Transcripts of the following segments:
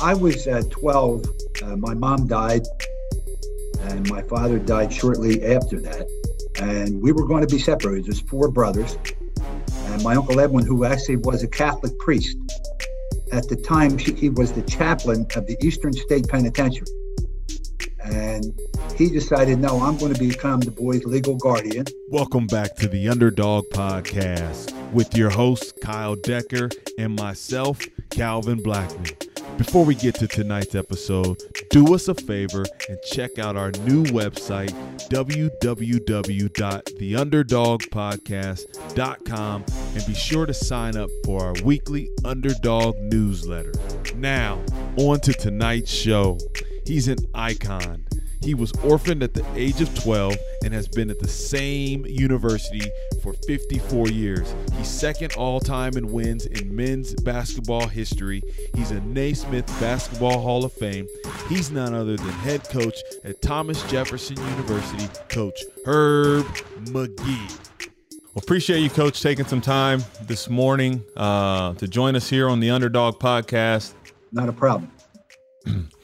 I was uh, 12. Uh, my mom died, and my father died shortly after that. And we were going to be separated. There's four brothers. And my uncle Edwin, who actually was a Catholic priest, at the time he was the chaplain of the Eastern State Penitentiary. And he decided, no, I'm going to become the boy's legal guardian. Welcome back to the Underdog Podcast with your host, Kyle Decker, and myself, Calvin Blackman. Before we get to tonight's episode, do us a favor and check out our new website, www.theunderdogpodcast.com, and be sure to sign up for our weekly Underdog newsletter. Now, on to tonight's show. He's an icon he was orphaned at the age of 12 and has been at the same university for 54 years. He's second all time in wins in men's basketball history. He's a Naismith Basketball Hall of Fame. He's none other than head coach at Thomas Jefferson University, Coach Herb Magee. Well, appreciate you, Coach, taking some time this morning uh, to join us here on the Underdog Podcast. Not a problem.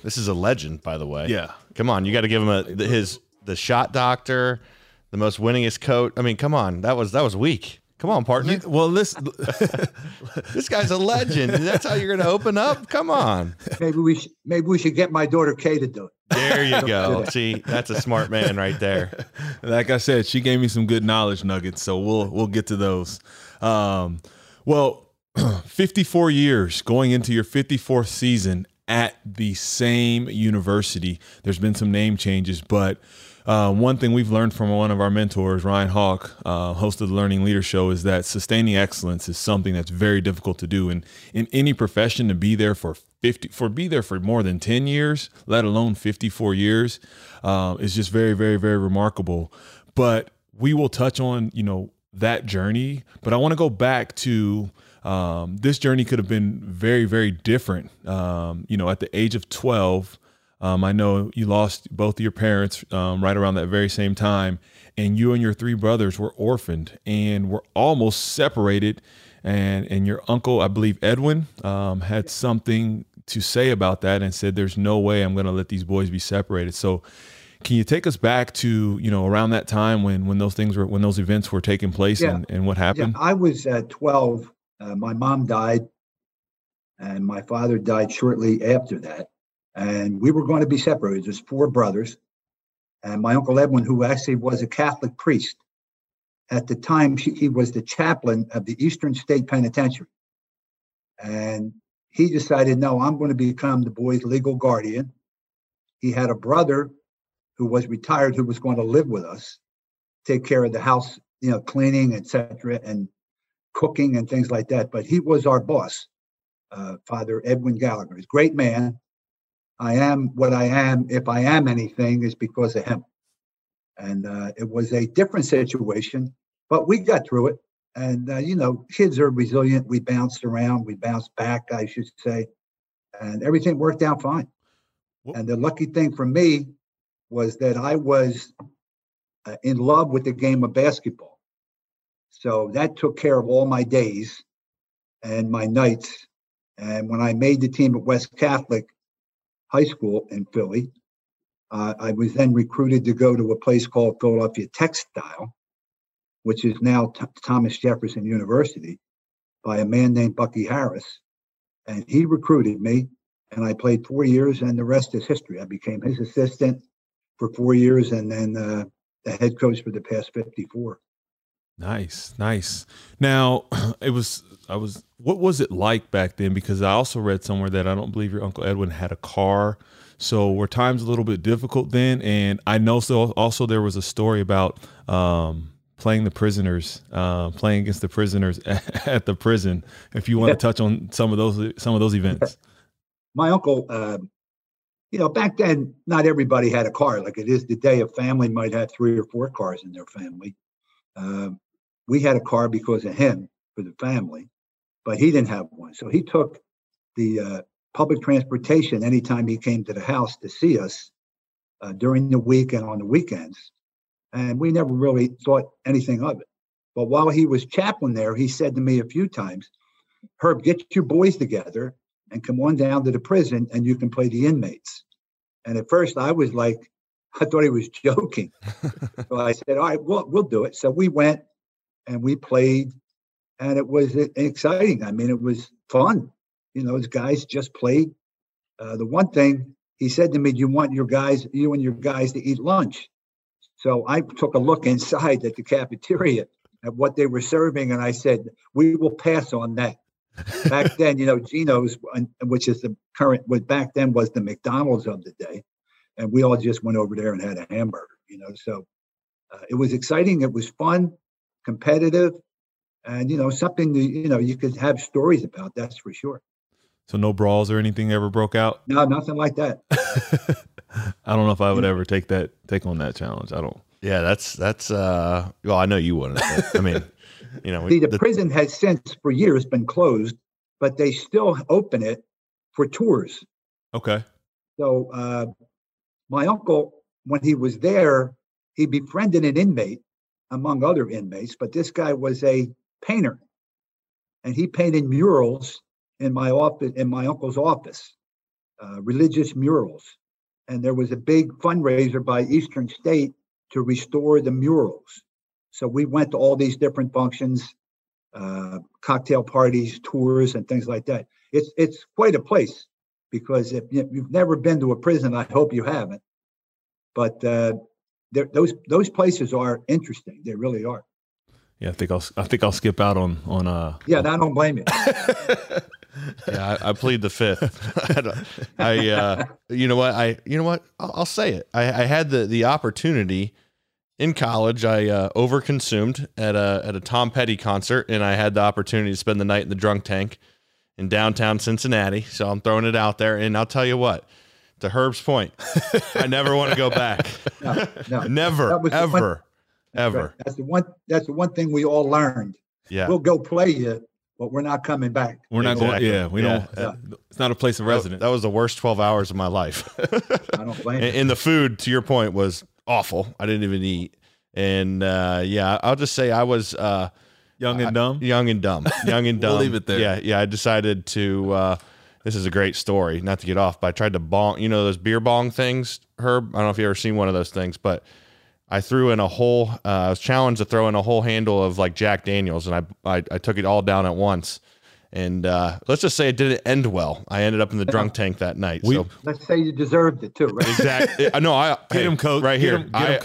This is a legend, by the way. Yeah. Come on, you got to give him a his the shot doctor, the most winningest coat. I mean, come on, that was that was weak. Come on, partner. You, well, this this guy's a legend. That's how you're going to open up. Come on. Maybe we should, maybe we should get my daughter Kay to do it. There you go. See, that's a smart man right there. Like I said, she gave me some good knowledge nuggets, so we'll we'll get to those. Um, well, 54 years going into your 54th season at the same university. There's been some name changes, but uh, one thing we've learned from one of our mentors, Ryan Hawk, uh, host of the Learning Leader Show, is that sustaining excellence is something that's very difficult to do. And in any profession, to be there for 50, for be there for more than 10 years, let alone 54 years, uh, is just very, very, very remarkable. But we will touch on, you know, that journey. But I want to go back to um, this journey could have been very, very different. Um, you know, at the age of 12, um, I know you lost both of your parents um, right around that very same time, and you and your three brothers were orphaned and were almost separated. And and your uncle, I believe Edwin, um, had something to say about that and said, "There's no way I'm going to let these boys be separated." So. Can you take us back to you know around that time when when those things were when those events were taking place yeah. and, and what happened? Yeah, I was uh, 12 uh, my mom died, and my father died shortly after that. And we were going to be separated. There's four brothers. And my uncle Edwin, who actually was a Catholic priest, at the time he was the chaplain of the Eastern State Penitentiary. And he decided, no, I'm going to become the boy's legal guardian. He had a brother who was retired who was going to live with us, take care of the house, you know, cleaning, etc. And cooking and things like that. But he was our boss, uh, Father Edwin Gallagher. He's a great man. I am what I am. If I am anything, is because of him. And uh, it was a different situation, but we got through it. And uh, you know, kids are resilient. We bounced around. We bounced back, I should say, and everything worked out fine. What? And the lucky thing for me was that I was uh, in love with the game of basketball. So that took care of all my days and my nights. And when I made the team at West Catholic High School in Philly, uh, I was then recruited to go to a place called Philadelphia Textile, which is now T- Thomas Jefferson University, by a man named Bucky Harris. And he recruited me, and I played four years, and the rest is history. I became his assistant for four years, and then uh, the head coach for the past 54. Nice, nice. Now, it was I was what was it like back then because I also read somewhere that I don't believe your uncle Edwin had a car. So were times a little bit difficult then and I know so also there was a story about um, playing the prisoners, uh, playing against the prisoners at, the prison. If you want to touch on some of those some of those events. My uncle uh, you know, back then, not everybody had a car like it is today. A family might have three or four cars in their family. Uh, we had a car because of him for the family, but he didn't have one. So he took the uh, public transportation anytime he came to the house to see us uh, during the week and on the weekends. And we never really thought anything of it. But while he was chaplain there, he said to me a few times, Herb, get your boys together and come on down to the prison and you can play the inmates. And at first I was like, I thought he was joking. so I said, all right, we'll, we'll do it. So we went and we played and it was exciting. I mean, it was fun. You know, those guys just played. Uh, the one thing he said to me, you want your guys, you and your guys to eat lunch. So I took a look inside at the cafeteria at what they were serving, and I said, we will pass on that. back then, you know, Geno's, which is the current, what back then was the McDonald's of the day, and we all just went over there and had a hamburger. You know, so uh, it was exciting. It was fun, competitive, and you know, something that, you know you could have stories about. That's for sure. So no brawls or anything ever broke out. No, nothing like that. I don't know if I would ever take that take on that challenge. I don't. Yeah, that's that's. uh Well, I know you wouldn't. I mean, you know, See, the, the prison has since for years been closed, but they still open it for tours. Okay. So uh, my uncle, when he was there, he befriended an inmate among other inmates, but this guy was a painter, and he painted murals in my office in my uncle's office, uh, religious murals, and there was a big fundraiser by Eastern State to restore the murals. So we went to all these different functions, uh, cocktail parties, tours, and things like that. It's it's quite a place because if you've never been to a prison, I hope you haven't. But uh, those those places are interesting. They really are. Yeah, I think I'll I think I'll skip out on on uh. Yeah, I don't blame you. yeah, I, I, plead the fifth. I, uh, you know what, I, you know what, I'll, I'll say it. I, I, had the the opportunity in college, I uh, overconsumed at a at a Tom Petty concert, and I had the opportunity to spend the night in the drunk tank in downtown Cincinnati. So I'm throwing it out there, and I'll tell you what. To Herb's point, I never want to go back. No, no. never, ever, one, ever. Right. That's the one. That's the one thing we all learned. Yeah, we'll go play you, but we're not coming back. We're not exactly. going. Yeah, we yeah. don't. Yeah. It's not a place of residence. That, that was the worst twelve hours of my life. I don't blame. and, and the food, to your point, was awful. I didn't even eat. And uh, yeah, I'll just say I was uh, young and dumb. young and dumb. Young and dumb. we'll leave it there. Yeah, yeah. I decided to. Uh, this is a great story. Not to get off, but I tried to bong. You know those beer bong things, Herb. I don't know if you ever seen one of those things, but I threw in a whole. Uh, I was challenged to throw in a whole handle of like Jack Daniels, and I I, I took it all down at once. And uh, let's just say it didn't end well. I ended up in the drunk tank that night. We, so let's say you deserved it too, right? Exactly. no, I get hey, him coach right here. Him, I,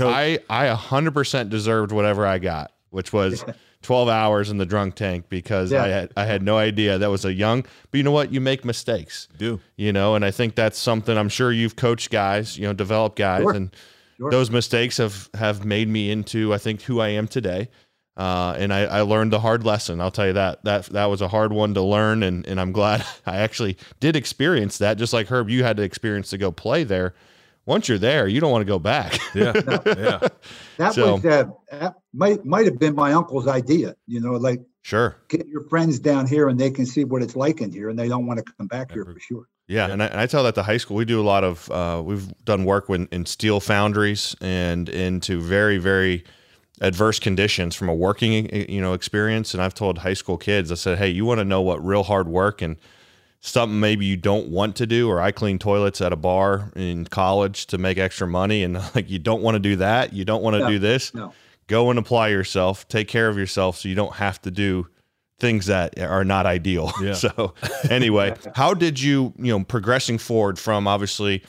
I I 100% deserved whatever I got, which was 12 hours in the drunk tank because yeah. I had I had no idea that was a young. But you know what? You make mistakes. You do you know? And I think that's something I'm sure you've coached guys, you know, developed guys, sure. and sure. those mistakes have have made me into I think who I am today. Uh, and I, I, learned the hard lesson. I'll tell you that that that was a hard one to learn, and and I'm glad I actually did experience that. Just like Herb, you had to experience to go play there. Once you're there, you don't want to go back. Yeah, no, yeah. That so, was uh, that might might have been my uncle's idea. You know, like sure, get your friends down here, and they can see what it's like in here, and they don't want to come back here for sure. Yeah, and I, and I, tell that to high school. We do a lot of uh, we've done work in, in steel foundries and into very very adverse conditions from a working you know experience and i've told high school kids i said hey you want to know what real hard work and something maybe you don't want to do or i clean toilets at a bar in college to make extra money and like you don't want to do that you don't want to no, do this no. go and apply yourself take care of yourself so you don't have to do things that are not ideal yeah. so anyway how did you you know progressing forward from obviously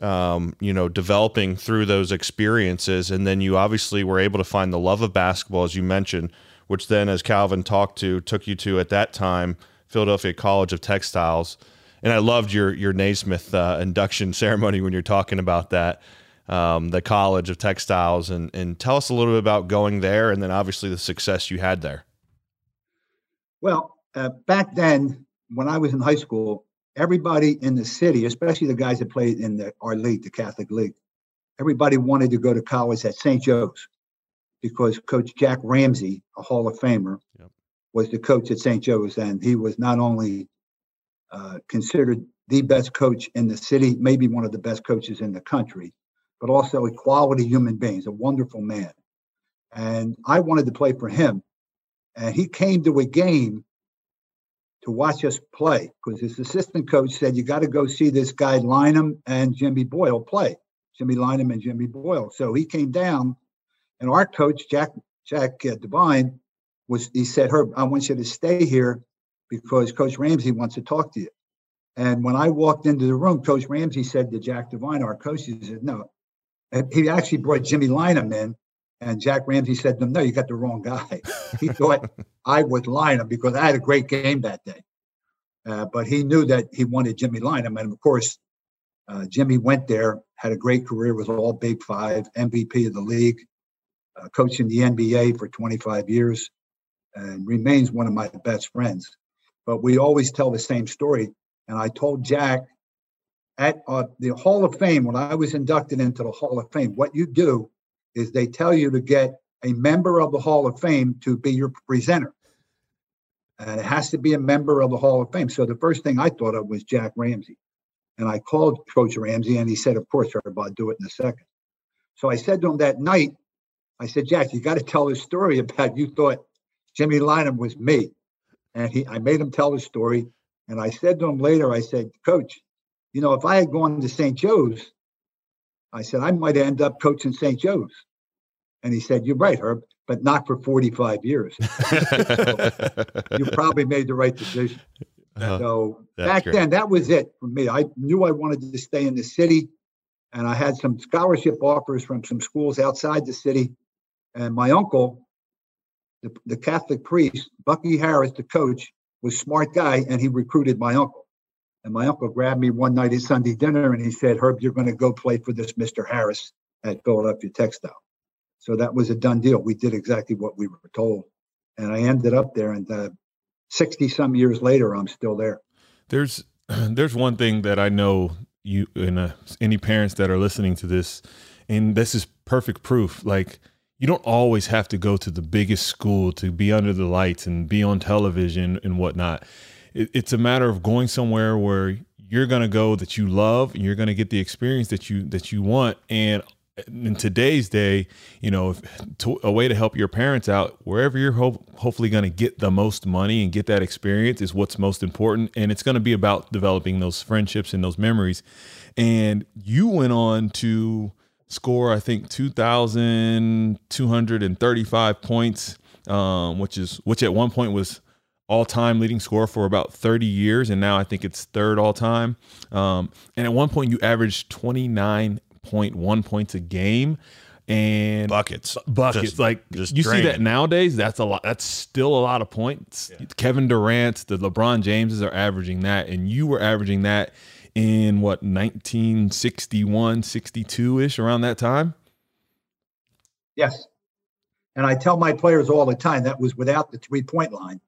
um, you know, developing through those experiences. And then you obviously were able to find the love of basketball, as you mentioned, which then, as Calvin talked to, took you to at that time Philadelphia College of Textiles. And I loved your your Naismith uh, induction ceremony when you're talking about that, um, the College of Textiles, and and tell us a little bit about going there, and then obviously the success you had there. Well, uh, back then, when I was in high school, everybody in the city, especially the guys that played in the, our league, the Catholic League, everybody wanted to go to college at St. Joe's because Coach Jack Ramsay, a Hall of Famer, yep. Was the coach at St. Joe's, and he was not only uh, considered the best coach in the city, maybe one of the best coaches in the country, but also a quality human being, a wonderful man. And I wanted to play for him. And he came to a game to watch us play because his assistant coach said, You got to go see this guy, Lynam and Jimmy Boyle play. Jimmy Lynam and Jimmy Boyle. So he came down, and our coach, Jack Jack uh, Devine, was he said, Herb, I want you to stay here because Coach Ramsay wants to talk to you. And when I walked into the room, Coach Ramsay said to Jack Devine, our coach, he said, No. And he actually brought Jimmy Lynam in. And Jack Ramsay said to him, No, you got the wrong guy. he thought I was Lynam because I had a great game that day. Uh, but he knew that he wanted Jimmy Lynam. And of course, uh, Jimmy went there, had a great career, was all Big Five, MVP of the league, uh, coaching the NBA for 25 years, and remains one of my best friends. But we always tell the same story. And I told Jack at uh, the Hall of Fame, when I was inducted into the Hall of Fame, what you do is they tell you to get a member of the Hall of Fame to be your presenter. And it has to be a member of the Hall of Fame. So the first thing I thought of was Jack Ramsay. And I called Coach Ramsay and he said, Of course, sir, I'll do it in a second. So I said to him that night, I said, Jack, you got to tell the story about you thought Jimmy Lynam was me. And he I made him tell the story. And I said to him later, I said, Coach, you know, if I had gone to St. Joe's, I said, I might end up coaching St. Joe's. And he said, You're right, Herb, but not for 45 years. so you probably made the right decision. Uh-huh. So back great. then, that was it for me. I knew I wanted to stay in the city, and I had some scholarship offers from some schools outside the city. And my uncle, the, the Catholic priest, Bucky Harris, the coach, was smart guy, and he recruited my uncle. And my uncle grabbed me one night at Sunday dinner, and he said, "Herb, you're going to go play for this Mr. Harris at Philadelphia Textile." So that was a done deal. We did exactly what we were told, and I ended up there. And uh, sixty some years later, I'm still there. There's there's one thing that I know you and uh, any parents that are listening to this, and this is perfect proof. Like you don't always have to go to the biggest school to be under the lights and be on television and whatnot. It, it's a matter of going somewhere where you're going to go that you love and you're going to get the experience that you that you want and in today's day, you know, if, to, a way to help your parents out, wherever you're ho- hopefully going to get the most money and get that experience is what's most important. And it's going to be about developing those friendships and those memories. And you went on to score, I think, 2,235 points, um, which is which at one point was all time leading score for about 30 years. And now I think it's third all time. Um, and at one point, you averaged 29 point one points a game and buckets buckets just, like just you see that nowadays that's a lot that's still a lot of points yeah. kevin durant the lebron jameses are averaging that and you were averaging that in what 1961 62ish around that time yes and i tell my players all the time that was without the three point line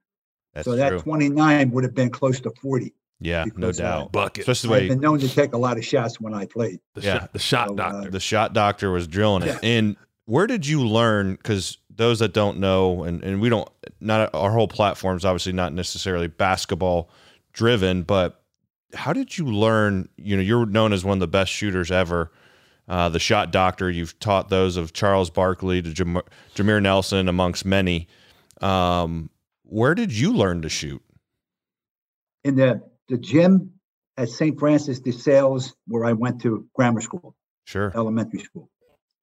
that's so that true. 29 would have been close to 40 yeah, no doubt. Bucket. Especially I've been known to take a lot of shots when I played. The yeah, shot, the shot so, uh, doctor. Uh, the shot doctor was drilling it. Yeah. And where did you learn? Because those that don't know, and, and we don't, not our whole platform is obviously not necessarily basketball driven, but how did you learn? You know, you're known as one of the best shooters ever. Uh, the shot doctor. You've taught those of Charles Barkley to Jam- Jameer Nelson, amongst many. Um, where did you learn to shoot? In the the gym at St. Francis de Sales, where I went to grammar school, sure, elementary school,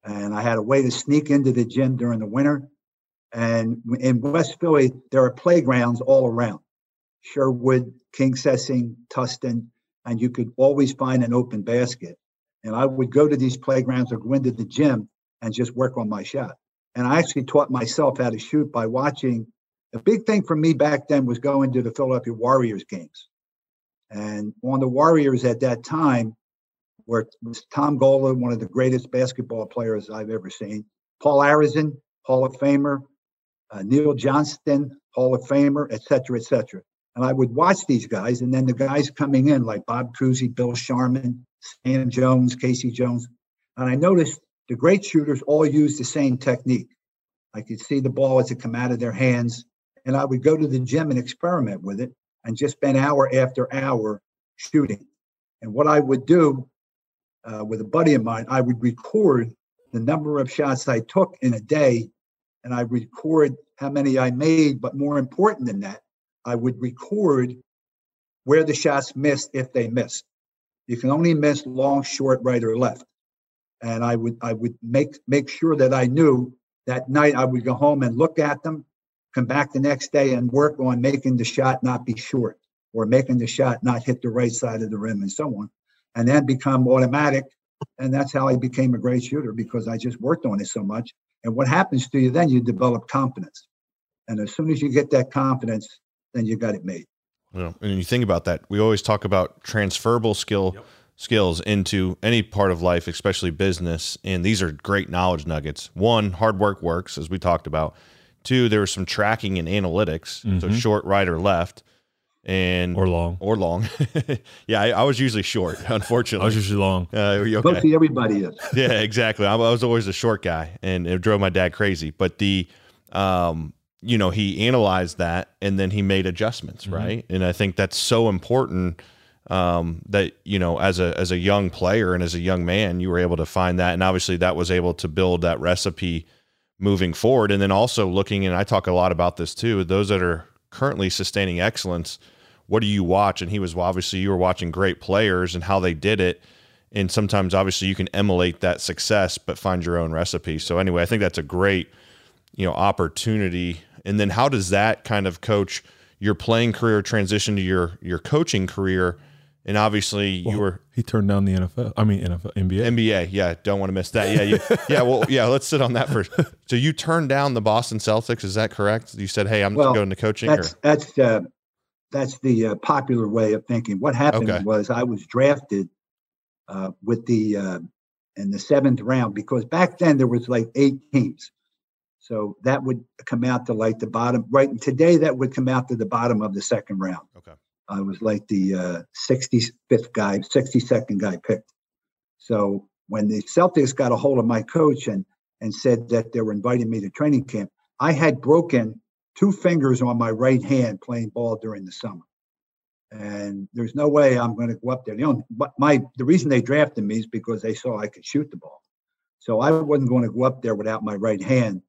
and I had a way to sneak into the gym during the winter. And in West Philly, there are playgrounds all around Sherwood, Kingsessing, Tustin, and you could always find an open basket. And I would go to these playgrounds or go into the gym and just work on my shot. And I actually taught myself how to shoot by watching. The big thing for me back then was going to the Philadelphia Warriors games. And on the Warriors at that time were Tom Gola, one of the greatest basketball players I've ever seen, Paul Arizin, Hall of Famer, uh, Neil Johnston, Hall of Famer, et cetera, et cetera. And I would watch these guys, and then the guys coming in like Bob Cousy, Bill Sharman, Sam Jones, K.C. Jones. And I noticed the great shooters all use the same technique. I could see the ball as it come out of their hands, and I would go to the gym and experiment with it and just spend hour after hour shooting. And what I would do uh, with a buddy of mine, I would record the number of shots I took in a day, and I record how many I made. But more important than that, I would record where the shots missed if they missed. You can only miss long, short, right, or left. And I would I would make make sure that I knew that night I would go home and look at them, come back the next day and work on making the shot not be short or making the shot not hit the right side of the rim and so on. And then become automatic. And that's how I became a great shooter because I just worked on it so much. And what happens to you then, you develop confidence. And as soon as you get that confidence, then you got it made. Well, and you think about that, we always talk about transferable skill yep. skills into any part of life, especially business. And these are great knowledge nuggets. One, hard work works, as we talked about. Two, there was some tracking and analytics, mm-hmm. so short, right, or left and or long or long. yeah, I, I, was usually short. Unfortunately, I was usually long. Uh, okay? Mostly everybody is. yeah, exactly. I, I, was always a short guy, and it drove my dad crazy. But the, um, you know, he analyzed that and then he made adjustments, mm-hmm. right? And I think that's so important. Um, that you know, as a as a young player and as a young man, you were able to find that, and obviously that was able to build that recipe moving forward. And then also looking, and I talk a lot about this too. Those that are currently sustaining excellence what do you watch? And he was well, obviously you were watching great players and how they did it. And sometimes obviously you can emulate that success, but find your own recipe. So anyway, I think that's a great, you know, opportunity. And then how does that kind of coach your playing career transition to your your coaching career? And obviously well, you were he turned down the NFL. I mean NFL NBA. NBA, yeah. Don't want to miss that. Yeah, you, yeah. Well, yeah. Let's sit on that first. So you turned down the Boston Celtics. Is that correct? You said, "Hey, I'm well, going to coaching." That's or? that's uh, that's the uh, popular way of thinking. What happened okay. was I was drafted uh, with the uh, in the seventh round because back then there was like eight teams, so that would come out to like the bottom. Right today, that would come out to the bottom of the second round. Okay, I was like the 65th uh, guy, 62nd guy picked. So when the Celtics got a hold of my coach and and said that they were inviting me to training camp, I had broken two fingers on my right hand playing ball during the summer. And there's no way I'm going to go up there. The only, but my the reason they drafted me is because they saw I could shoot the ball. So I wasn't going to go up there without my right hand.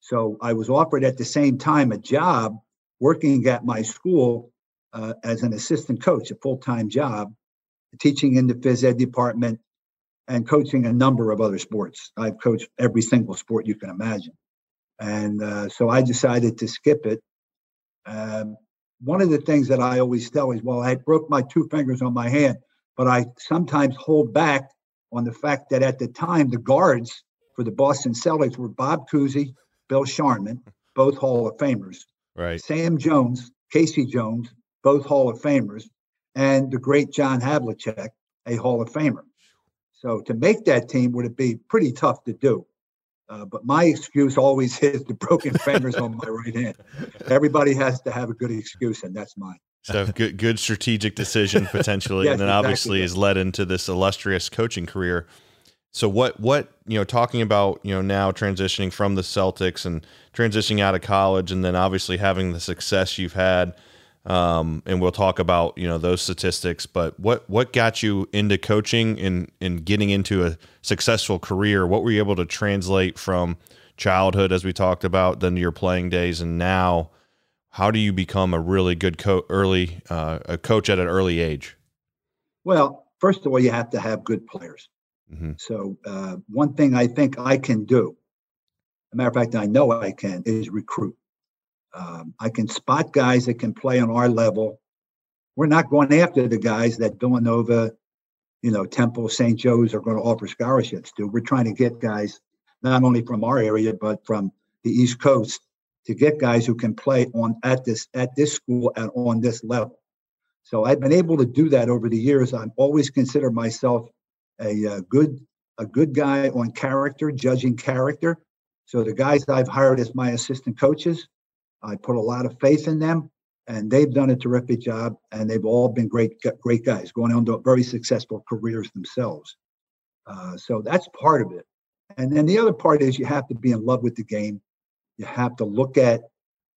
So I was offered at the same time a job working at my school uh, as an assistant coach, a full-time job, teaching in the phys ed department and coaching a number of other sports. I've coached every single sport you can imagine. And uh, so I decided to skip it. Um, one of the things that I always tell is, well, I broke my two fingers on my hand, but I sometimes hold back on the fact that at the time the guards for the Boston Celtics were Bob Cousy, Bill Sharman, both Hall of Famers. Right. Sam Jones, K.C. Jones, both Hall of Famers, and the great John Havlicek, a Hall of Famer. So to make that team would be pretty tough to do. Uh, but my excuse always is the broken fingers on my right hand. Everybody has to have a good excuse, and that's mine. So good, good strategic decision potentially, yes, and then obviously has led into this illustrious coaching career. So what, what you know, talking about you know now transitioning from the Celtics and transitioning out of college, and then obviously having the success you've had um, and we'll talk about you know those statistics. But what what got you into coaching and and getting into a successful career? What were you able to translate from childhood, as we talked about, then to your playing days, and now? How do you become a really good coach early uh, a coach at an early age? Well, first of all, you have to have good players. Mm-hmm. So uh, one thing I think I can do, a matter of fact, I know I can, is recruit. Um, I can spot guys that can play on our level. We're not going after the guys that Villanova, you know, Temple, St. Joe's are going to offer scholarships to. We're trying to get guys not only from our area but from the East Coast to get guys who can play on at this at this school and on this level. So I've been able to do that over the years. I've always considered myself a, a good a good guy on character, judging character. So the guys I've hired as my assistant coaches, I put a lot of faith in them, and they've done a terrific job. And they've all been great, great guys, going on to very successful careers themselves. Uh, so that's part of it. And then the other part is you have to be in love with the game. You have to look at,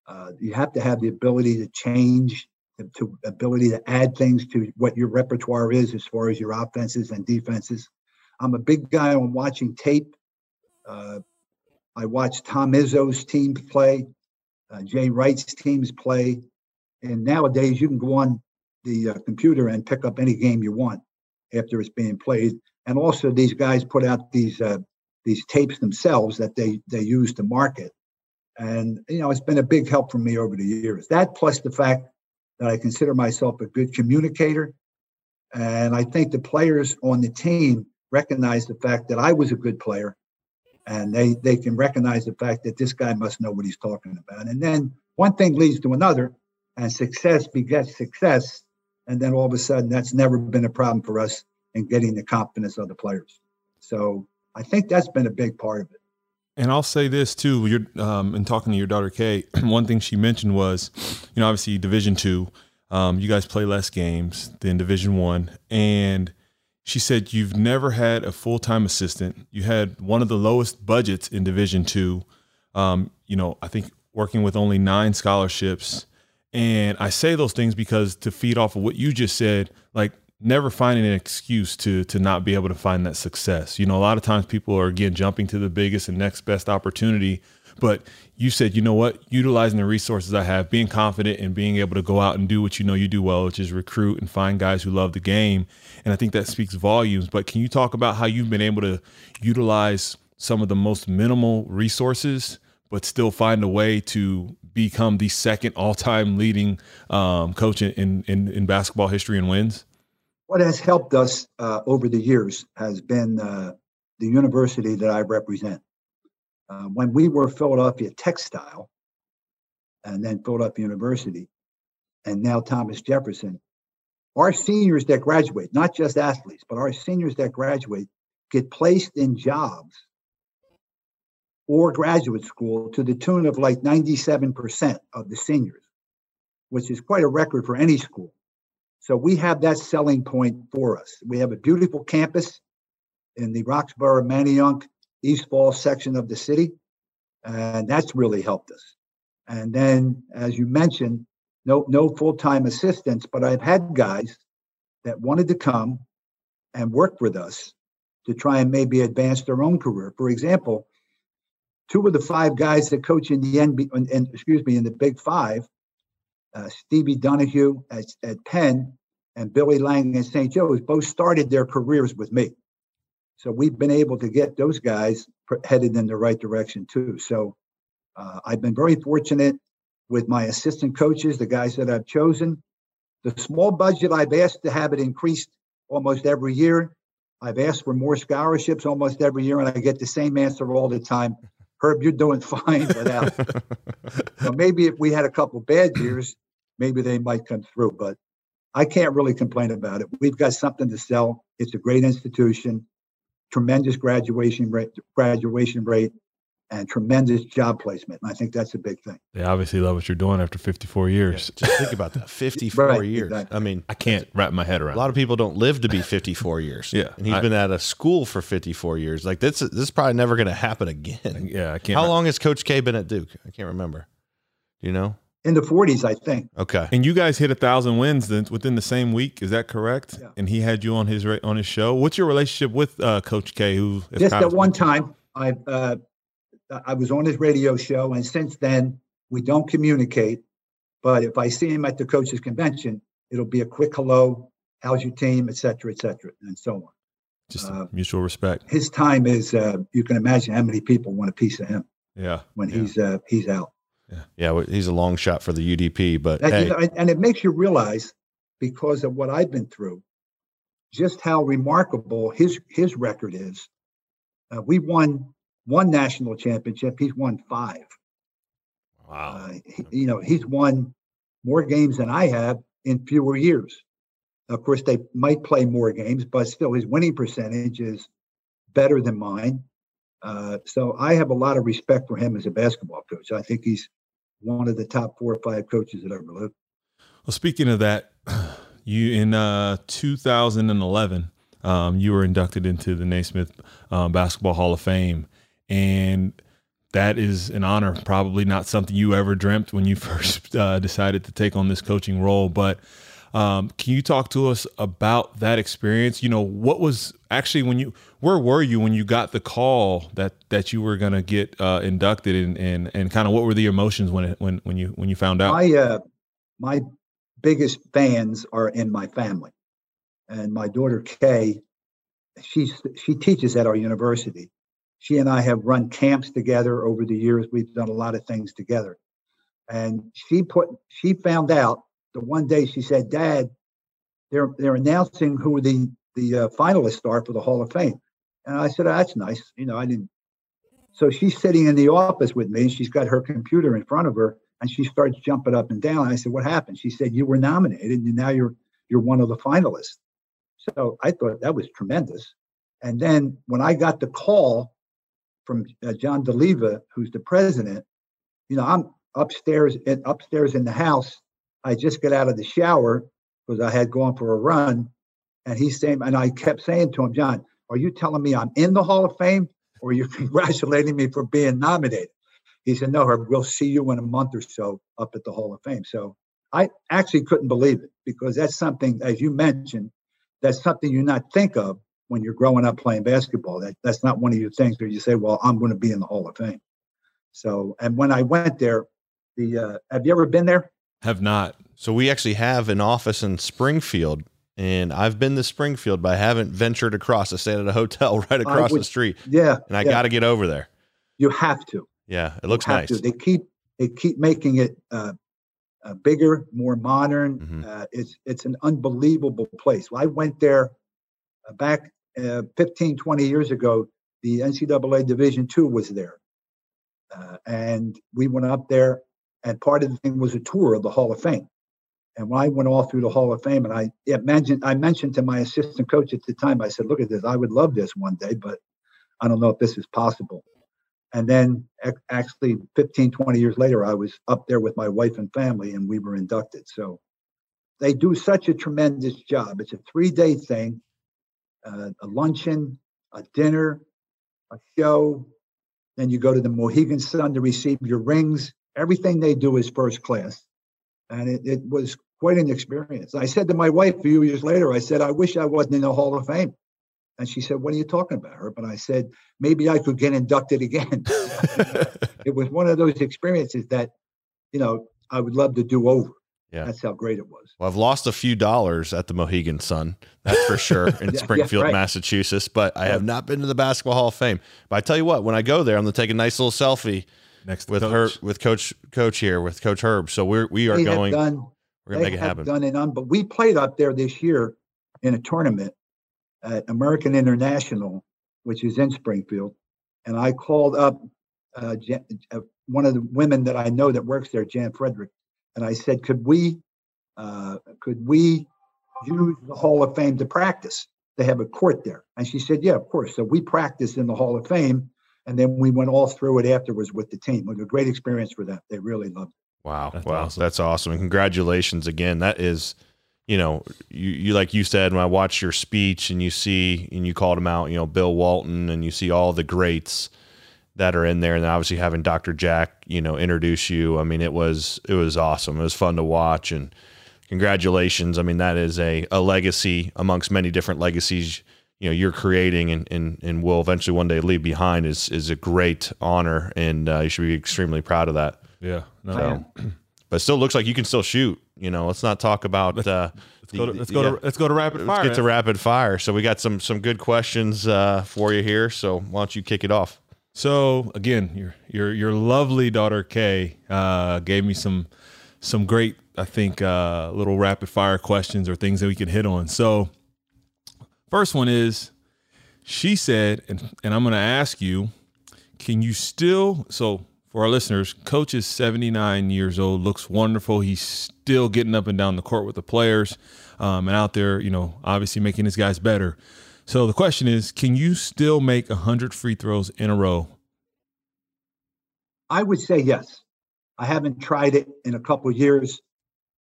uh, you have to have the ability to change, to ability to add things to what your repertoire is as far as your offenses and defenses. I'm a big guy on watching tape. Uh, I watch Tom Izzo's team play uh, Jay Wright's teams play. And nowadays, you can go on the uh, computer and pick up any game you want after it's being played. And also, these guys put out these uh, these tapes themselves that they they use to market. And you know, it's been a big help for me over the years. That plus the fact that I consider myself a good communicator, and I think the players on the team recognize the fact that I was a good player, and they they can recognize the fact that this guy must know what he's talking about. And then one thing leads to another, and success begets success. And then all of a sudden, that's never been a problem for us in getting the confidence of the players. So I think that's been a big part of it. And I'll say this too: you're um, in talking to your daughter Kay. one thing she mentioned was, you know, obviously Division two, um, you guys play less games than Division one, and she said you've never had a full time assistant. You had one of the lowest budgets in Division two. Um, you know, I think working with only nine scholarships. And I say those things because to feed off of what you just said, like never finding an excuse to to not be able to find that success. You know, a lot of times people are again jumping to the biggest and next best opportunity, but you said, you know what, utilizing the resources I have, being confident and being able to go out and do what you know you do well, which is recruit and find guys who love the game. And I think that speaks volumes. But can you talk about how you've been able to utilize some of the most minimal resources, but still find a way to become the second all-time leading um, coach in, in in basketball history and wins? What has helped us uh, over the years has been uh, the university that I represent. Uh, when we were Philadelphia Textile, and then Philadelphia University, and now Thomas Jefferson, our seniors that graduate, not just athletes, but our seniors that graduate, get placed in jobs or graduate school to the tune of like 97% of the seniors, which is quite a record for any school. So we have that selling point for us. We have a beautiful campus in the Roxborough, Manayunk, East Falls section of the city, and that's really helped us. And then, as you mentioned, no no full time assistants, but I've had guys that wanted to come and work with us to try and maybe advance their own career. For example, two of the five guys that coach in the NBA, excuse me, in the Big Five uh, Stevie Donahue at, at Penn and Billy Lange and St. Joe's both started their careers with me. So we've been able to get those guys headed in the right direction too. So uh, I've been very fortunate with my assistant coaches, the guys that I've chosen. The small budget I've asked to have it increased almost every year. I've asked for more scholarships almost every year, and I get the same answer all the time. Herb, you're doing fine without. so maybe if we had a couple bad years, maybe they might come through. But I can't really complain about it. We've got something to sell. It's a great institution, tremendous graduation rate, graduation rate, and tremendous job placement. And I think that's a big thing. They obviously love what you're doing after 54 years. Yeah, just think about that 54 right, years. Exactly. I mean, I can't wrap my head around. A lot of people don't live to be 54 years. yeah, and he's I, been at a school for 54 years. Like this, this is probably never going to happen again. Yeah, I can't. How long has Coach K been at Duke? I can't remember. Do you know? In the 40s, I think. Okay. And you guys hit a thousand wins then within the same week. Is that correct? Yeah. And he had you on his on his show. What's your relationship with uh, Coach K? Who just at one time I uh, I was on his radio show, and since then we don't communicate. But if I see him at the coaches convention, it'll be a quick hello, how's your team, et cetera, et cetera, and so on. Just uh, mutual respect. His time is uh, you can imagine how many people want a piece of him. Yeah. When yeah. he's uh, he's out. Yeah, yeah, he's a long shot for the UDP, but and, hey. you know, and it makes you realize because of what I've been through, just how remarkable his his record is. Uh, we won one national championship. He's won five. Wow. Uh, he, you know, he's won more games than I have in fewer years. Of course, they might play more games, but still, his winning percentage is better than mine. Uh, so I have a lot of respect for him as a basketball coach. I think he's one of the top four or five coaches that ever lived. Well, speaking of that, you in uh, 2011, um, you were inducted into the Naismith um, Basketball Hall of Fame, and that is an honor. Probably not something you ever dreamt when you first uh, decided to take on this coaching role, but. Um, can you talk to us about that experience? You know, what was actually when you where were you when you got the call that that you were going to get uh, inducted and and and kind of what were the emotions when it when when you when you found out? My uh, my biggest fans are in my family. And my daughter Kay, she's she teaches at our university. She and I have run camps together over the years. We've done a lot of things together. And she put she found out the one day she said, "Dad, they're they're announcing who the the uh, finalists are for the Hall of Fame." And I said, oh, "That's nice." You know, I didn't. So she's sitting in the office with me, and she's got her computer in front of her, and she starts jumping up and down. And I said, "What happened?" She said, "You were nominated, and now you're you're one of the finalists." So I thought that was tremendous. And then when I got the call from uh, John Doleva, who's the president, you know, I'm upstairs in, upstairs in the house. I just got out of the shower because I had gone for a run, and he's saying, and I kept saying to him, John, are you telling me I'm in the Hall of Fame, or are you congratulating me for being nominated? He said, No, Herb, we'll see you in a month or so up at the Hall of Fame. So I actually couldn't believe it because that's something, as you mentioned, that's something you not think of when you're growing up playing basketball. That that's not one of your things where you say, "Well, I'm going to be in the Hall of Fame." So, and when I went there, the uh, have you ever been there? Have not. So we actually have an office in Springfield, and I've been to Springfield, but I haven't ventured across. I stayed at a hotel right across would, the street. Yeah, and I yeah. got to get over there. You have to. Yeah, it looks nice. To. They keep they keep making it uh, uh, bigger, more modern. Mm-hmm. Uh, it's it's an unbelievable place. Well, I went there uh, back uh, 15, 20 years ago. The NCAA Division two was there, uh, and we went up there. And part of the thing was a tour of the Hall of Fame. And when I went all through the Hall of Fame, and I mentioned I mentioned to my assistant coach at the time, I said, "Look at this. I would love this one day, but I don't know if this is possible." And then actually 15, 20 years later, I was up there with my wife and family and we were inducted. So they do such a tremendous job. It's a three day thing uh, a luncheon, a dinner, a show. Then you go to the Mohegan Sun to receive your rings. Everything they do is first class. And it, it was quite an experience. I said to my wife a few years later, I said, I wish I wasn't in the Hall of Fame. And she said, What are you talking about, Herb? And I said, Maybe I could get inducted again. it was one of those experiences that, you know, I would love to do over. Yeah. That's how great it was. Well, I've lost a few dollars at the Mohegan Sun, that's for sure, in yeah, Springfield, yeah, right. Massachusetts, but I have not been to the Basketball Hall of Fame. But I tell you what, when I go there, I'm going to take a nice little selfie next with coach. her, with Coach Coach here, with Coach Herb. So we're we are they going. Done, we're going to make it happen. Done and on, but we played up there this year in a tournament, at American International, which is in Springfield, and I called up uh, Jan, uh, one of the women that I know that works there, Jan Frederick, and I said, "Could we, uh, could we use the Hall of Fame to practice? They have a court there." And she said, "Yeah, of course." So we practiced in the Hall of Fame, and then we went all through it afterwards with the team. It was a great experience for them. They really loved it. Wow, that's wow, awesome. that's awesome, and congratulations again. That is you know, you, you like you said when I watch your speech and you see and you called him out, you know, Bill Walton and you see all the greats that are in there and obviously having Dr. Jack, you know, introduce you. I mean, it was it was awesome. It was fun to watch and congratulations. I mean, that is a, a legacy amongst many different legacies you know you're creating and, and, and will eventually one day leave behind is is a great honor and uh, you should be extremely proud of that. Yeah. No. So, but it still looks like you can still shoot. You know, let's not talk about. Uh, let's, go to, let's go yeah. to let's go to rapid fire. Let's get to rapid fire. So we got some some good questions uh, for you here. So why don't you kick it off? So again, your your your lovely daughter Kay uh, gave me some some great, I think, uh, little rapid fire questions or things that we can hit on. So first one is, she said, and and I'm going to ask you, can you still so for our listeners, coach is 79 years old, looks wonderful. He's still getting up and down the court with the players um, and out there, you know, obviously making his guys better. So the question is, can you still make 100 free throws in a row? I would say yes. I haven't tried it in a couple years,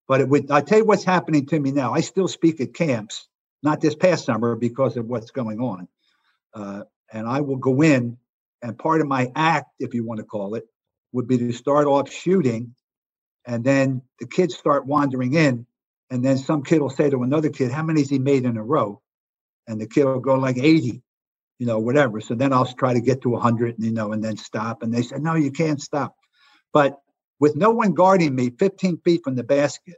but it would. I tell you what's happening to me now. I still speak at camps, not this past summer because of what's going on, uh, and I will go in, and part of my act, if you want to call it, would be to start off shooting, and then the kids start wandering in, and then some kid will say to another kid, "How many has he made in a row?" And the kid will go like 80, you know, whatever. So then I'll try to get to 100, you know, and then stop. And they said, "No, you can't stop." But with no one guarding me 15 feet from the basket,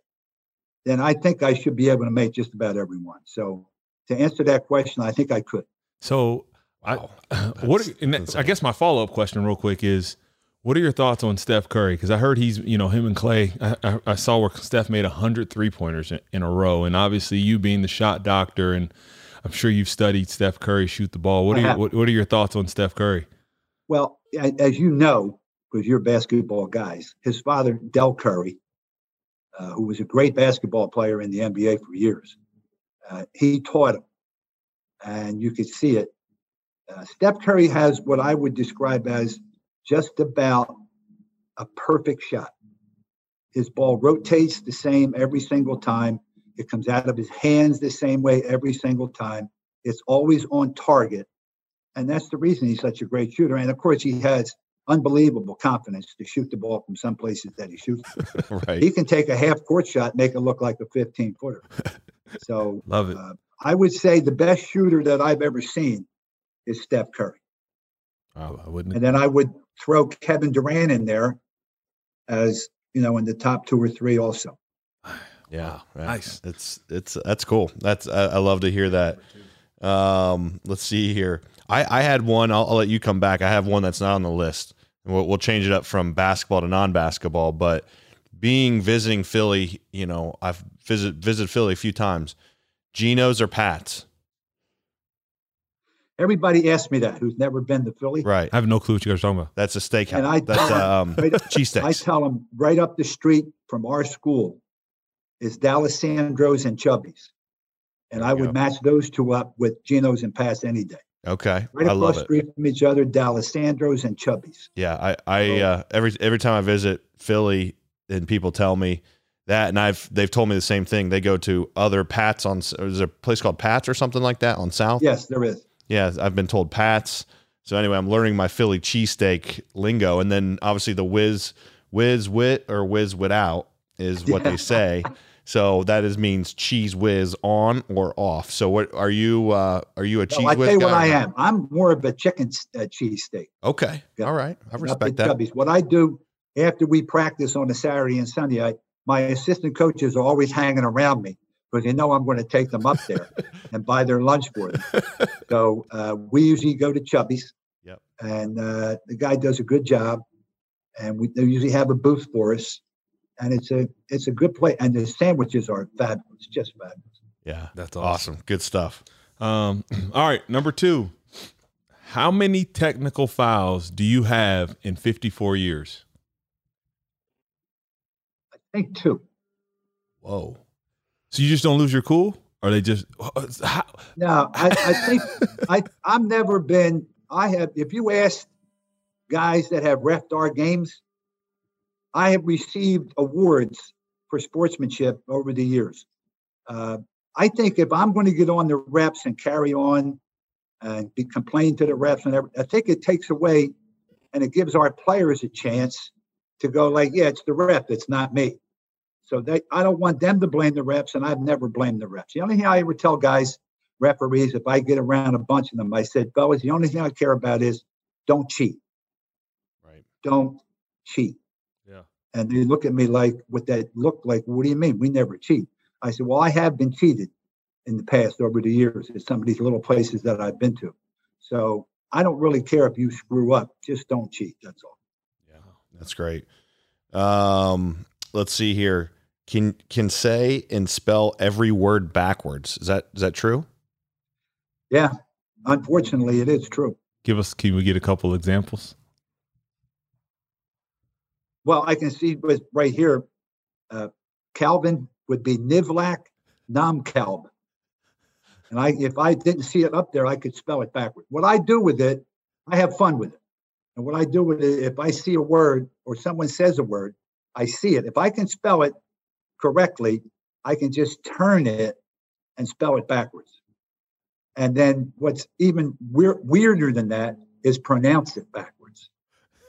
then I think I should be able to make just about every one. So to answer that question, I think I could. So, Wow. I, what? That's And that, I guess my follow up question, real quick, is what are your thoughts on Steph Curry? Because I heard he's, you know, him and Klay. I, I, I saw where Steph made 100 three pointers in, in a row, and obviously you being the shot doctor, and I'm sure you've studied Steph Curry shoot the ball. What are your, what, what are your thoughts on Steph Curry? Well, as you know, because you're basketball guys, his father, Del Curry, uh, who was a great basketball player in the NBA for years, uh, he taught him. And you could see it. Uh, Steph Curry has what I would describe as just about a perfect shot. His ball rotates the same every single time. It comes out of his hands the same way every single time. It's always on target. And that's the reason he's such a great shooter. And of course, he has unbelievable confidence to shoot the ball from some places that he shoots. right. He can take a half court shot, make it look like a 15 footer. So Love it. uh, I would say the best shooter that I've ever seen is Steph Curry. Oh, I wouldn't. And then I would throw Kevin Durant in there as, you know, in the top two or three also. Yeah, yeah. Nice. It's it's that's cool. That's I, I love to hear that. Um, let's see here. I I had one. I'll, I'll let you come back. I have one that's not on the list. We'll, we'll change it up from basketball to non-basketball. But being visiting Philly, you know, I've visit visited Philly a few times. Geno's or Pat's, Everybody asks me that who's never been to Philly. right? I have no clue what you guys are talking about. That's a steakhouse. And I that's tell 'em um, right- I tell them right up the street from our school is D'Alessandro's and Chubby's. And There I would go. match those two up with Geno's and Pat's any day. Okay, Right I love across street from each other, D'Alessandro's and Chubby's. Yeah, I, I uh, every every time I visit Philly and people tell me that, and I've they've told me the same thing. They go to other Pats on. is there a place called Pats or something like that on South. Yes, there is. Yeah, I've been told Pats. So anyway, I'm learning my Philly cheesesteak lingo, and then obviously the whiz whiz wit or whiz without is what they say. So that is means cheese whiz on or off. So what are you? Uh, are you a cheese No, I whiz tell you what I am. I'm more of a chicken uh, cheese steak. Okay, Yeah. all right, I respect that. Chubby's. What I do after we practice on a Saturday and Sunday, I, my assistant coaches are always hanging around me because they know I'm going to take them up there and buy their lunch for them. So uh, we usually go to Chubby's. Yep. And uh, the guy does a good job, and we they usually have a booth for us, and it's a it's a good place. And the sandwiches are fabulous, just fabulous. Yeah, That's awesome. Good stuff. Um, all right, number two. How many technical fouls do you have in 54 years? I think two. Whoa. So you just don't lose your cool, or they just how, No, I, I think I I've never been. I have. If you ask guys that have refed our games, I have received awards for sportsmanship over the years. Uh, I think if I'm going to get on the reps and carry on and be complain to the reps and everything, I think it takes away and it gives our players a chance to go like, yeah, it's the rep, it's not me. So they, I don't want them to blame the reps, and I've never blamed the reps. The only thing I ever tell guys, referees, if I get around a bunch of them, I said, fellas, the only thing I care about is don't cheat. Right. Don't cheat. Yeah. And they look at me like, what that looked like, what do you mean? We never cheat. I said, well, I have been cheated in the past over the years at some of these little places that I've been to. So I don't really care if you screw up, just don't cheat. That's all. Yeah, that's great. Um, let's see here. Can can say and spell every word backwards. Is that is that true? Yeah. Unfortunately, it is true. give us? Can we get a couple examples? Well, I can see with right here, uh, Calvin would be Nivlak Namkalb. And I, if I didn't see it up there, I could spell it backward. What I do with it, I have fun with it. And what I do with it, if I see a word or someone says a word, I see it. If I can spell it correctly, I can just turn it and spell it backwards. And then what's even weir- weirder than that is pronounce it backwards.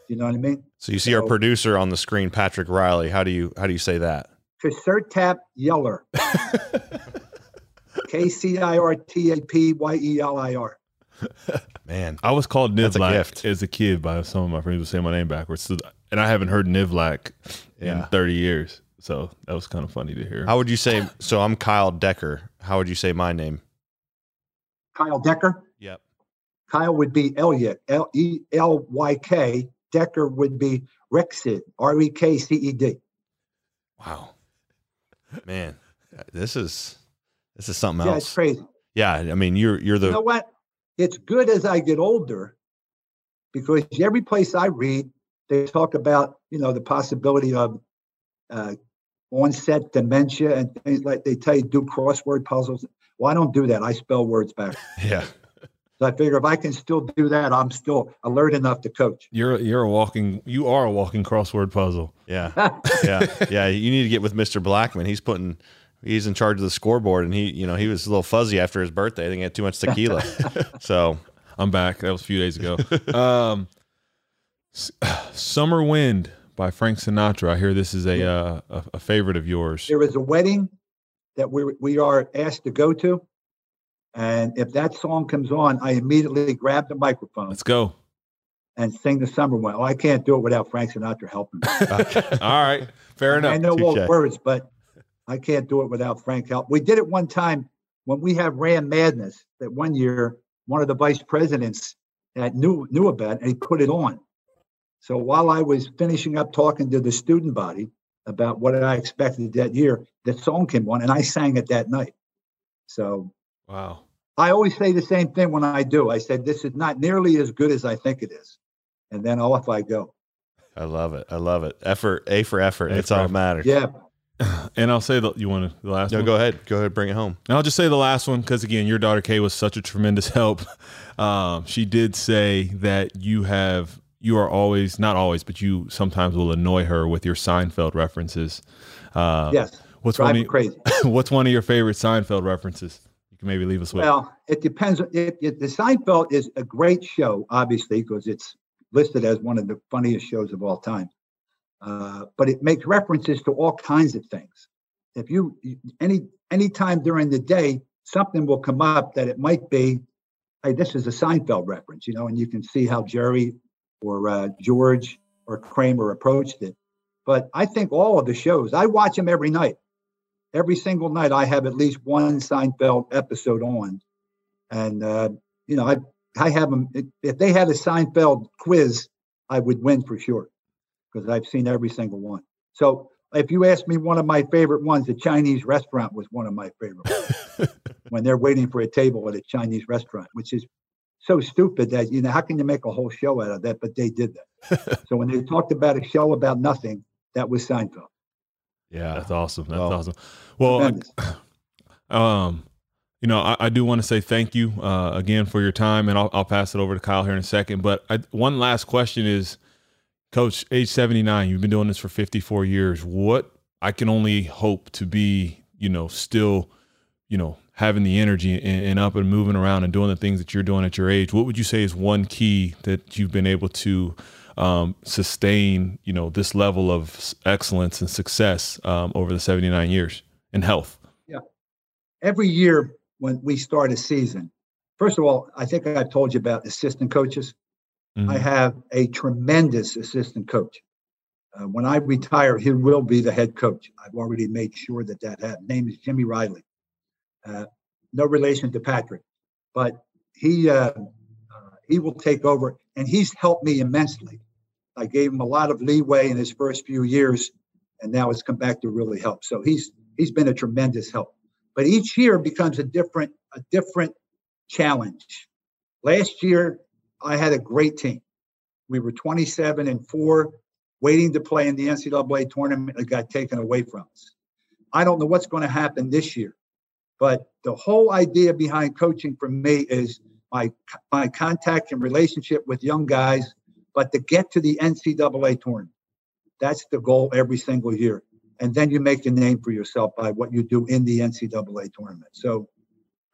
You know what I mean? So you see our producer on the screen, Patrick Riley. How do you how do you say that? Casertap Yeller. K C I R T A P Y E L I R. Man, I was called That's a Nivlak as a kid by some of my friends who say my name backwards, so, and I haven't heard Nivlak in Yeah. 30 years. So that was kind of funny to hear. How would you say? So I'm Kyle Decker. How would you say my name? Kyle Decker. Yep. Kyle would be Elliot, L E L Y K. Decker would be Rexed, R E K C E D. Wow, man, this is this is something Yeah, else. it's crazy. Yeah, I mean, you're you're the You know what? It's good as I get older because every place I read, they talk about, you know, the possibility of uh, onset dementia and things like they tell you do crossword puzzles. Well, I don't do that. I spell words back. yeah. So I figure if I can still do that, I'm still alert enough to coach. You're you're a walking you are a walking crossword puzzle. Yeah, yeah, yeah. You need to get with Mr. Blackman. He's putting, he's in charge of the scoreboard, and he, you know, he was a little fuzzy after his birthday. I think he had too much tequila. so I'm back. That was a few days ago. um, Summer Wind by Frank Sinatra. I hear this is a uh, a, a favorite of yours. there is a wedding that we we are asked to go to, and if that song comes on, I immediately grab the microphone Let's go. and sing the summer one. Oh, I can't do it without Frank Sinatra helping me. All right, fair enough. I enough. know all Touche. words, but I can't do it without Frank help. We did it one time when we had Ram Madness. That one year, one of the vice presidents that knew knew about, it, and he put it on. So while I was finishing up talking to the student body about what I expected that year, the song came on, and I sang it that night. So Wow. I always say the same thing when I do. I said, "This is not nearly as good as I think it is," and then off I go. I love it. I love it. Effort, A for effort. A That's for all that effort. matters. Yeah, And I'll say that you want to, the last No, one. go ahead. Go ahead. Bring it home. And I'll just say the last one because again, your daughter Kay was such a tremendous help. Um, she did say that you have you are always not always, but you sometimes will annoy her with your Seinfeld references. Uh, yes, What's one? Of, crazy. what's one of your favorite Seinfeld references? Can maybe leave us with. Well, it depends. It, it, the Seinfeld is a great show, obviously, because it's listed as one of the funniest shows of all time. Uh, but it makes references to all kinds of things. If you any any time during the day, something will come up that it might be, hey, this is a Seinfeld reference, you know, and you can see how Jerry or uh, George or Kramer approached it. But I think all of the shows, I watch them every night every single night I have at least one Seinfeld episode on, and uh, you know I I have them. If they had a Seinfeld quiz, I would win for sure because I've seen every single one. So if you ask me, one of my favorite ones, the Chinese restaurant was one of my favorite ones. when they're waiting for a table at a Chinese restaurant, which is so stupid that you know how can you make a whole show out of that? But they did that. so when they talked about a show about nothing, that was Seinfeld. Yeah. That's awesome. That's Well, awesome. Well, Tremendous. um, you know, I, I do want to say thank you uh, again for your time, and I'll, I'll pass it over to Kyle here in a second. But I, one last question is, Coach, age seventy nine, you've been doing this for fifty four years. What I can only hope to be, you know, still, you know, having the energy and, and up and moving around and doing the things that you're doing at your age. What would you say is one key that you've been able to um, sustain, you know, this level of excellence and success um, over the seventy nine years in health? Yeah. Every year when we start a season, first of all, I think I've told you about assistant coaches. I Mhm. have a tremendous assistant coach. Uh, when I retire, he will be the head coach. I've already made sure that that happened. Name is Jimmy Riley. Uh, no relation to Patrick, but he uh, uh, he will take over, and he's helped me immensely. I gave him a lot of leeway in his first few years, and now it's come back to really help. So he's he's been a tremendous help. But each year becomes a different a different challenge. Last year, I had a great team. We were 27 and four, waiting to play in the NCAA tournament. It got taken away from us. I don't know what's going to happen this year, but the whole idea behind coaching for me is my my contact and relationship with young guys, but to get to the NCAA tournament. That's the goal every single year. And then you make a name for yourself by what you do in the NCAA tournament. So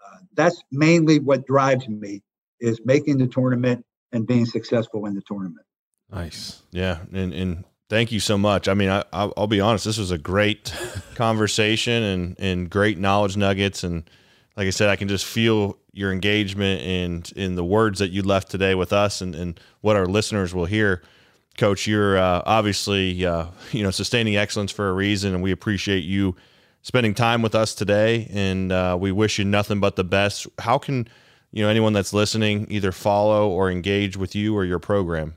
uh, that's mainly what drives me is making the tournament and being successful in the tournament. Nice. Yeah, and and thank you so much. I mean, I I'll, I'll be honest. This was a great conversation and and great knowledge nuggets. And like I said, I can just feel your engagement and in the words that you left today with us and and what our listeners will hear. Coach, you're uh, obviously uh, you know sustaining excellence for a reason, and we appreciate you spending time with us today. And uh, we wish you nothing but the best. How can you know anyone that's listening either follow or engage with you or your program?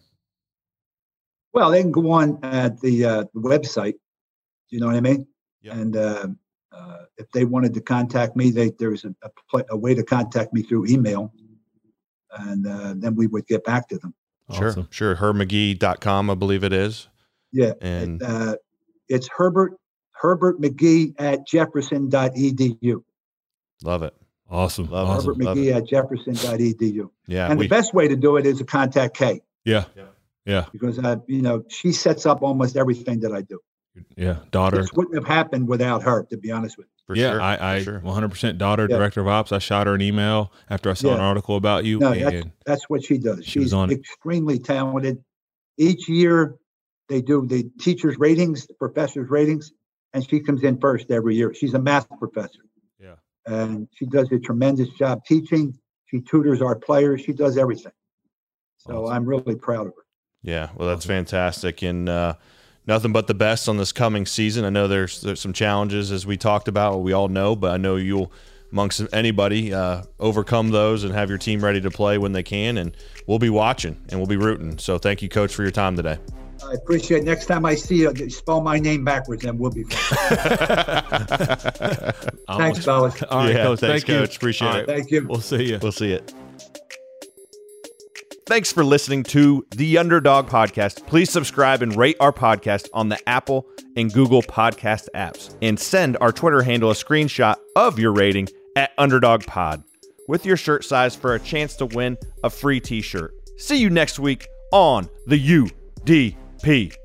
Well, they can go on at the, uh, the website. Do you know what I mean? Yep. And uh, uh, if they wanted to contact me, they, there's a, a, a way to contact me through email, and uh, then we would get back to them. Awesome. Sure, sure. HerbMagee.com, I believe it is. Yeah, And it, uh, it's Herbert Herbert Magee at jefferson.edu. love it. Awesome. Love it. awesome. Herbert love Magee at jefferson.edu. Yeah, and we, the best way to do it is to contact Kay Yeah. Yeah. Yeah. because uh, you know she sets up almost everything that I do. Yeah. Daughter. This wouldn't have happened without her, to be honest with for yeah, sure, I, for I sure. 100% daughter, Yeah. director of ops. I shot her an email after I saw an article about you. you. No, that's, and that's what she does. She was She's on it. extremely talented. Each year they do the teachers' ratings, the professors' ratings, and she comes in first every year. She's a math professor. Yeah. And she does a tremendous job teaching. She tutors our players. She does everything. So Awesome. I'm really proud of her. Yeah, well, that's Awesome. fantastic, and uh, nothing but the best on this coming season. I know there's there's some challenges as we talked about, we all know, but I know you'll, amongst anybody, uh, overcome those and have your team ready to play when they can, and we'll be watching and we'll be rooting. So thank you, Coach, for your time today. I appreciate it. Next time I see you, spell my name backwards and we'll be fine. Thanks, fellas. All right, Yeah, coach. thanks, thank you. Coach. Appreciate All it. Thank you. We'll see you. We'll see it. Thanks for listening to the Underdog Podcast. Please subscribe and rate our podcast on the Apple and Google Podcast apps. And send our Twitter handle a screenshot of your rating at Underdog Pod with your shirt size for a chance to win a free t shirt. See you next week on the UDP.